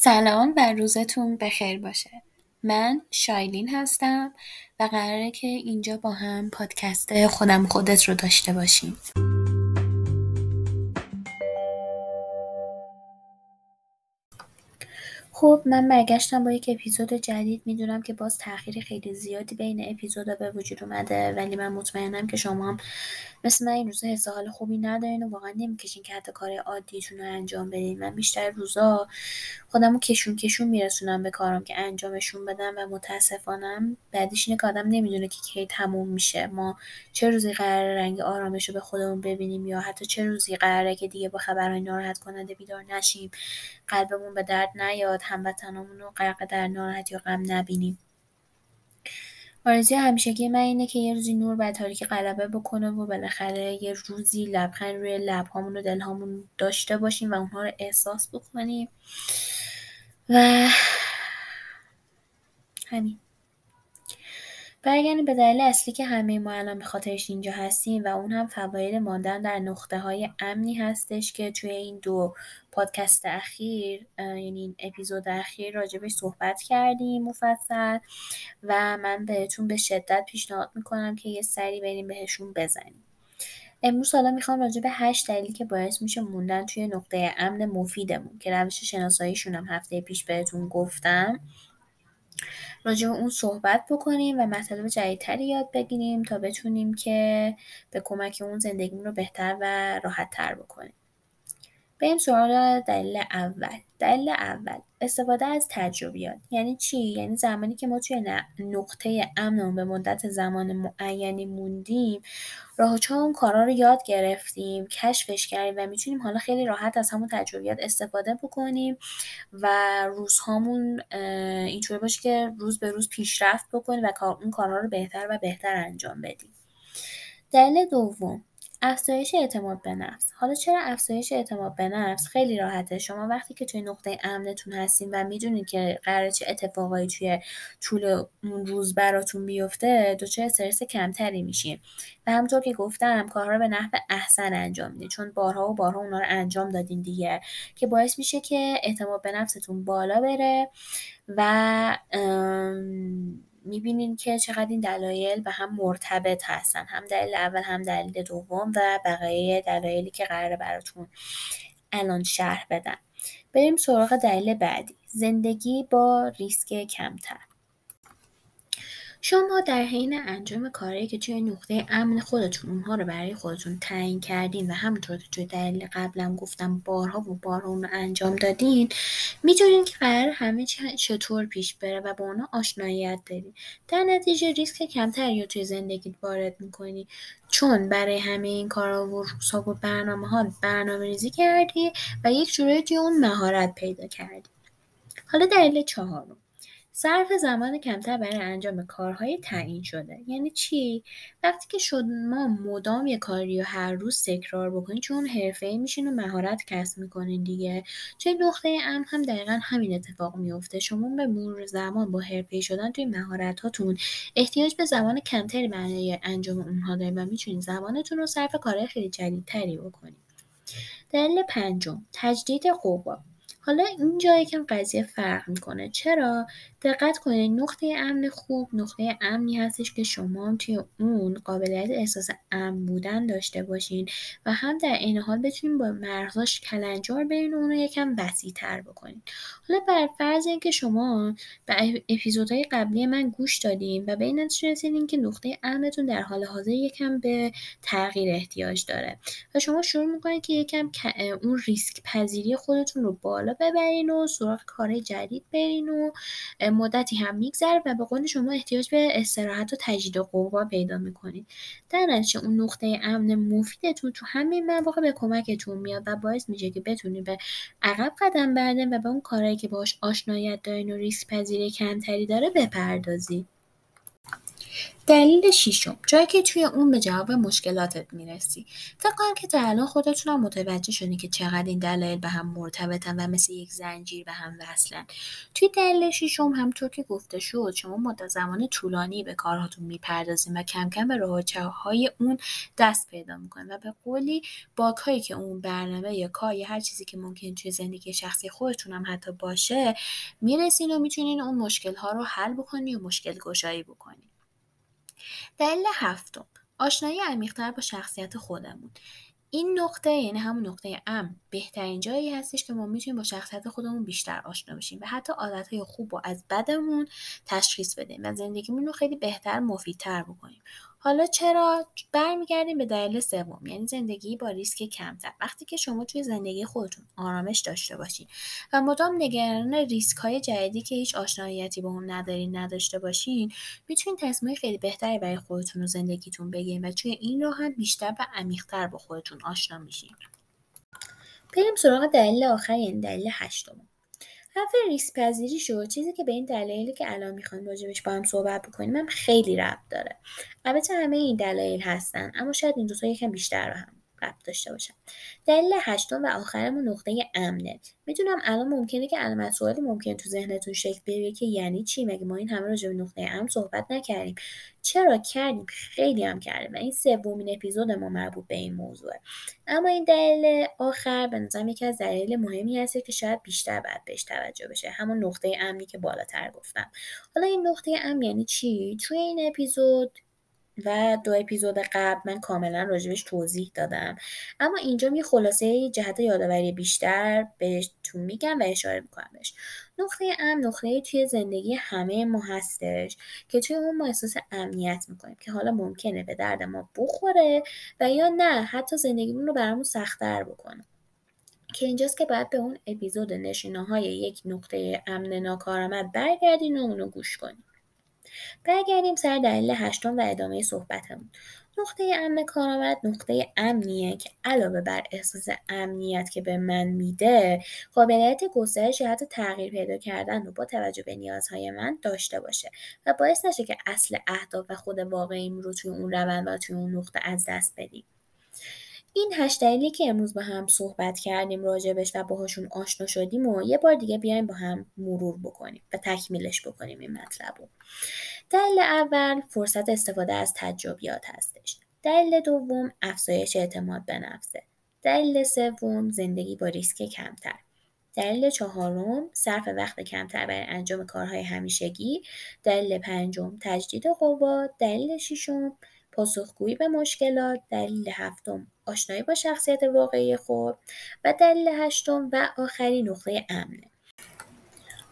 سلام و روزتون بخیر باشه. من شایلین هستم و قراره که اینجا با هم پادکست خودم خودت رو داشته باشیم. خب من برگشتم با یک اپیزود جدید. می‌دونم که باز تاخیر خیلی زیادی بین اپیزودا به وجود اومده ولی من مطمئنم که شما هم مثل من این روزا حس حال خوبی ندارین و واقعا نمی‌کشین که حتی کار عادیتون رو انجام بدین. من بیشتر روزا خودم رو کشون کشون میرسونم به کارم که انجامشون بدم و متاسفانم بعدش اینه که آدم نمی‌دونه که کی تموم میشه. ما چه روزی قرار رنگ آرامش رو به خودمون ببینیم یا حتی چه روزی قراره که دیگه با خبرهای ناراحت کننده بیدار نشیم قلبمون به درد نیاد. هموطنامون رو غرق در ناراحتی و غم نبینیم. آرزوی همیشگی من اینه که یه روزی نور بر تاریکی غلبه بکنه و بالاخره یه روزی لبخند روی لبهامون و دلهامون داشته باشیم و اونها رو احساس بکنیم. و همین. برگردیم به دلیل اصلی که همه ما الان به خاطرش اینجا هستیم و اون هم فواید ماندن در نقطه های امنی هستش که توی این دو پادکست اخیر یعنی این اپیزود اخیر راجبش صحبت کردیم مفصل و من بهتون به شدت پیشنهاد می‌کنم که یه سری بریم بهشون بزنیم. امروز حالا می‌خوام راجع به هشت دلیلی که باعث میشه موندن توی نقطه امن مفیدمون که روش شناساییشون هم هفته پیش بهتون گفتم. راجع به اون صحبت بکنیم و مطالب جدیدتری یاد بگیریم تا بتونیم که به کمک اون زندگیمون رو بهتر و راحت تر بکنیم. بریم سراغ دلیل اول. دلیل اول استفاده از تجربیات. یعنی چی؟ یعنی زمانی که ما توی نقطه امن به مدت زمان معینی موندیم راه اون کارا رو یاد گرفتیم کشفش کردیم و می‌تونیم حالا خیلی راحت از همون تجربیات استفاده بکنیم و روزهامون اینطوری باشه که روز به روز پیشرفت بکنیم و اون کارها رو بهتر و بهتر انجام بدیم. دلیل دوم افزایش اعتماد به نفس. حالا چرا افزایش اعتماد به نفس خیلی راحته؟ شما وقتی که توی نقطه امنتون هستین و می‌دونید که قراره چه اتفاقایی توی طول اون روز براتون بیفته دچار استرس کمتری میشین. و همونطور که گفتم کارها رو به نحو احسن انجام میدین چون بارها و بارها اونا رو انجام دادین دیگه. که باعث میشه که اعتماد به نفستون بالا بره و می‌بینین که چقدر این دلایل به هم مرتبط هستن. هم دلیل اول هم دلیل دوم و بقیه دلایلی که قراره براتون الان شرح بدن بریم سراغ دلیل بعدی. زندگی با ریسک کمتر. شما در حین انجام کاری که توی نقطه امن خودتون اونها رو برای خودتون تعیین کردین و همونطور که توی دلیل قبلم گفتم بارها و بارها اون رو انجام دادین می‌تونین که قرار همه چطور پیش بره و با اونا آشناییت دارین. در نتیجه ریسک کمتری رو توی زندگیت وارد می‌کنی. چون برای همه این کارا و روزها و برنامه ها برنامه ریزی کردی و یک جورایی اون مهارت پیدا کردی. حالا دلیل چهارم. صرف زمان کمتر برای انجام کارهای تعیین شده. یعنی چی؟ وقتی که شد ما مدام یه کاری رو هر روز تکرار بکنیم چون حرفه‌ای میشین و مهارت کسب می‌کنین دیگه. توی نقطه ام هم دقیقا همین اتفاق میفته شما به مرور زمان با حرفه‌ای شدن توی مهارت هاتون احتیاج به زمان کمتری برای انجام اونها داریم و می‌تونین زمانتون رو صرف کارهای خیلی جدیدتری بکنید دلیل پنجم تجدید قوا. حالا اینجا یکم قضیه فرق می‌کنه. چرا؟ دقت کنید نقطه امن خوب نقطه امنی هستش که شما توی اون قابلیت احساس امن بودن داشته باشین و هم در این حال بتونین با مرزاش کلنجار برین و اون رو یکم وسیع تر بکنین. حالا بر فرض اینکه شما به اپیزودهای قبلی من گوش دادین و به این نتیجه رسیدین که نقطه امنتون در حال حاضر یکم به تغییر احتیاج داره و شما شروع می‌کنید که یکم اون ریسک پذیری خودتون رو بالا ببرین و سراغ کار جدید برین و مدتی هم میگذره و به قول شما احتیاج به استراحت و تجدید قوا پیدا می‌کنید در نتیجه اون نقطه امن مفیدتون تو همین مواقع به کمکتون میاد و باعث میشه که بتونید به عقب قدم بردن و به اون کارهایی که باش آشنایت دارین و ریسک پذیری کمتری داره بپردازید دلیل شیشم جایی که توی اون به جواب مشکلاتت می‌رسی. فکر کنم که تا الان خودتونم متوجه شدین که چقدر این دلایل به هم مرتبطن و مثل یک زنجیر به هم وصلن. توی دلیل شیشم همطور که گفته شد شما مدت زمان طولانی به کارهاتون می‌پردازین و کم کم به راه های اون دست پیدا می‌کنین و به قولی باک که اون برنامه یا کار یا هر چیزی که ممکن توی زندگی شخصی خودتون هم حتی باشه می‌رسین و می‌تونین اون مشکل ها رو حل بکنین و مشکل گشایی بکنین دلیل هفتم آشنایی عمیقتر با شخصیت خودمون. این نقطه یعنی همون نقطه ام بهترین جایی هستش که ما می‌تونیم با شخصیت خودمون بیشتر آشنا بشیم و حتی عادتهای خوب و از بدمون تشخیص بدیم و زندگیمون رو خیلی بهتر مفیدتر بکنیم. حالا چرا برمیگردیم به دلیل سوم؟ یعنی زندگی با ریسک کمتر. وقتی که شما توی زندگی خودتون آرامش داشته باشین و مدام نگران ریسک های جدیدی که هیچ آشناییتی با اون ندارین نداشته باشین می‌تونین تصمیم خیلی بهتری برای خودتون و زندگیتون بگیرین و توی این راه هم بیشتر و عمیقتر با خودتون آشنا میشین. بریم سراغ دلیل آخر یعنی دلیل هشتم حرف ریسک پذیری شد. چیزی که به این دلایلی که الان می‌خوایم راجبش با هم صحبت بکنیم هم خیلی ربط داره. البته همه این دلایل هستن اما شاید این دوتا یکم بیشتر به هم ربط داشته باشن دلیل هشتم و آخرمون نقطه امنه. می‌دونم الان ممکنه که علامت سوالی ممکن تو ذهنتون شکل بگیره که یعنی چی؟ مگه ما این همه راجع به نقطه امن صحبت نکردیم؟ چرا کردیم؟ خیلی هم کردیم. این سومین اپیزود ما مربوط به این موضوعه. اما این دلیل آخر به نظرم یکی از دلایل مهمی هست که شاید بیشتر باید بهش توجه بشه. همون نقطه امنی که بالاتر گفتم. حالا این نقطه امن یعنی چی؟ توی این اپیزود و دو اپیزود قبل من کاملا راجبش توضیح دادم. اما اینجا یه خلاصه جهت یادآوری بیشتر بهتون میگم و اشاره می‌کنم بهش. نقطه امن نقطه توی زندگی همه ما هستش که توی اون ما احساس امنیت می‌کنیم که حالا ممکنه به درد ما بخوره و یا نه حتی زندگیمون رو برامون سختتر بکنه. که اینجاست که باید به اون اپیزود نشینه های یک نقطه امن ناکارآمد برگردین و اونو گوش کنیم برگردیم سر دلیل هشتم و ادامه صحبتمون. نقطه امن کارآمد نقطه امنیه که علاوه بر احساس امنیت که به من میده قابلیت گسترش حتی تغییر پیدا کردن رو با توجه به نیازهای من داشته باشه و باعث نشه که اصل اهداف و خود واقعیم رو توی اون روند و توی اون نقطه از دست بدیم. این هشت دلیلی که امروز با هم صحبت کردیم راجبش و باهاشون آشنا شدیم و یه بار دیگه بیایم با هم مرور بکنیم و تکمیلش بکنیم این مطلب رو. دلیل اول فرصت استفاده از تجربیات هستش. دلیل دوم افزایش اعتماد به نفسه. دلیل سوم زندگی با ریسک کمتر. دلیل چهارم صرف وقت کمتر برای انجام کارهای همیشگی. دلیل پنجم تجدید قوا. دلیل ششم پاسخگویی به مشکلات. دلیل هفتم آشنایی با شخصیت واقعی خود و دلیل هشتم و آخری نقطه امنه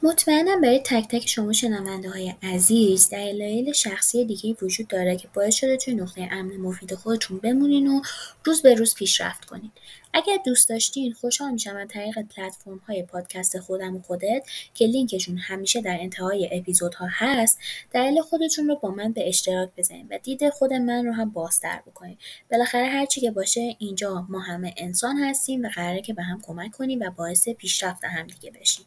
مطمئنم برای تک تک شما شنونده های عزیز دلایل شخصی دیگه وجود داره که باعث شده توی نقطه امن مفید خودتون بمونین و روز به روز پیشرفت کنین. اگر دوست داشتین خوشحال میشم از طریق پلتفرم های پادکست خودم و خودت که لینکشون همیشه در انتهای اپیزودها هست دلیل خودتون رو با من به اشتراک بزنید و دید خود من رو هم بازتر بکنید بالاخره هرچی که باشه اینجا ما همه انسان هستیم و قراره که به هم کمک کنیم و باعث پیشرفت هم دیگه بشیم.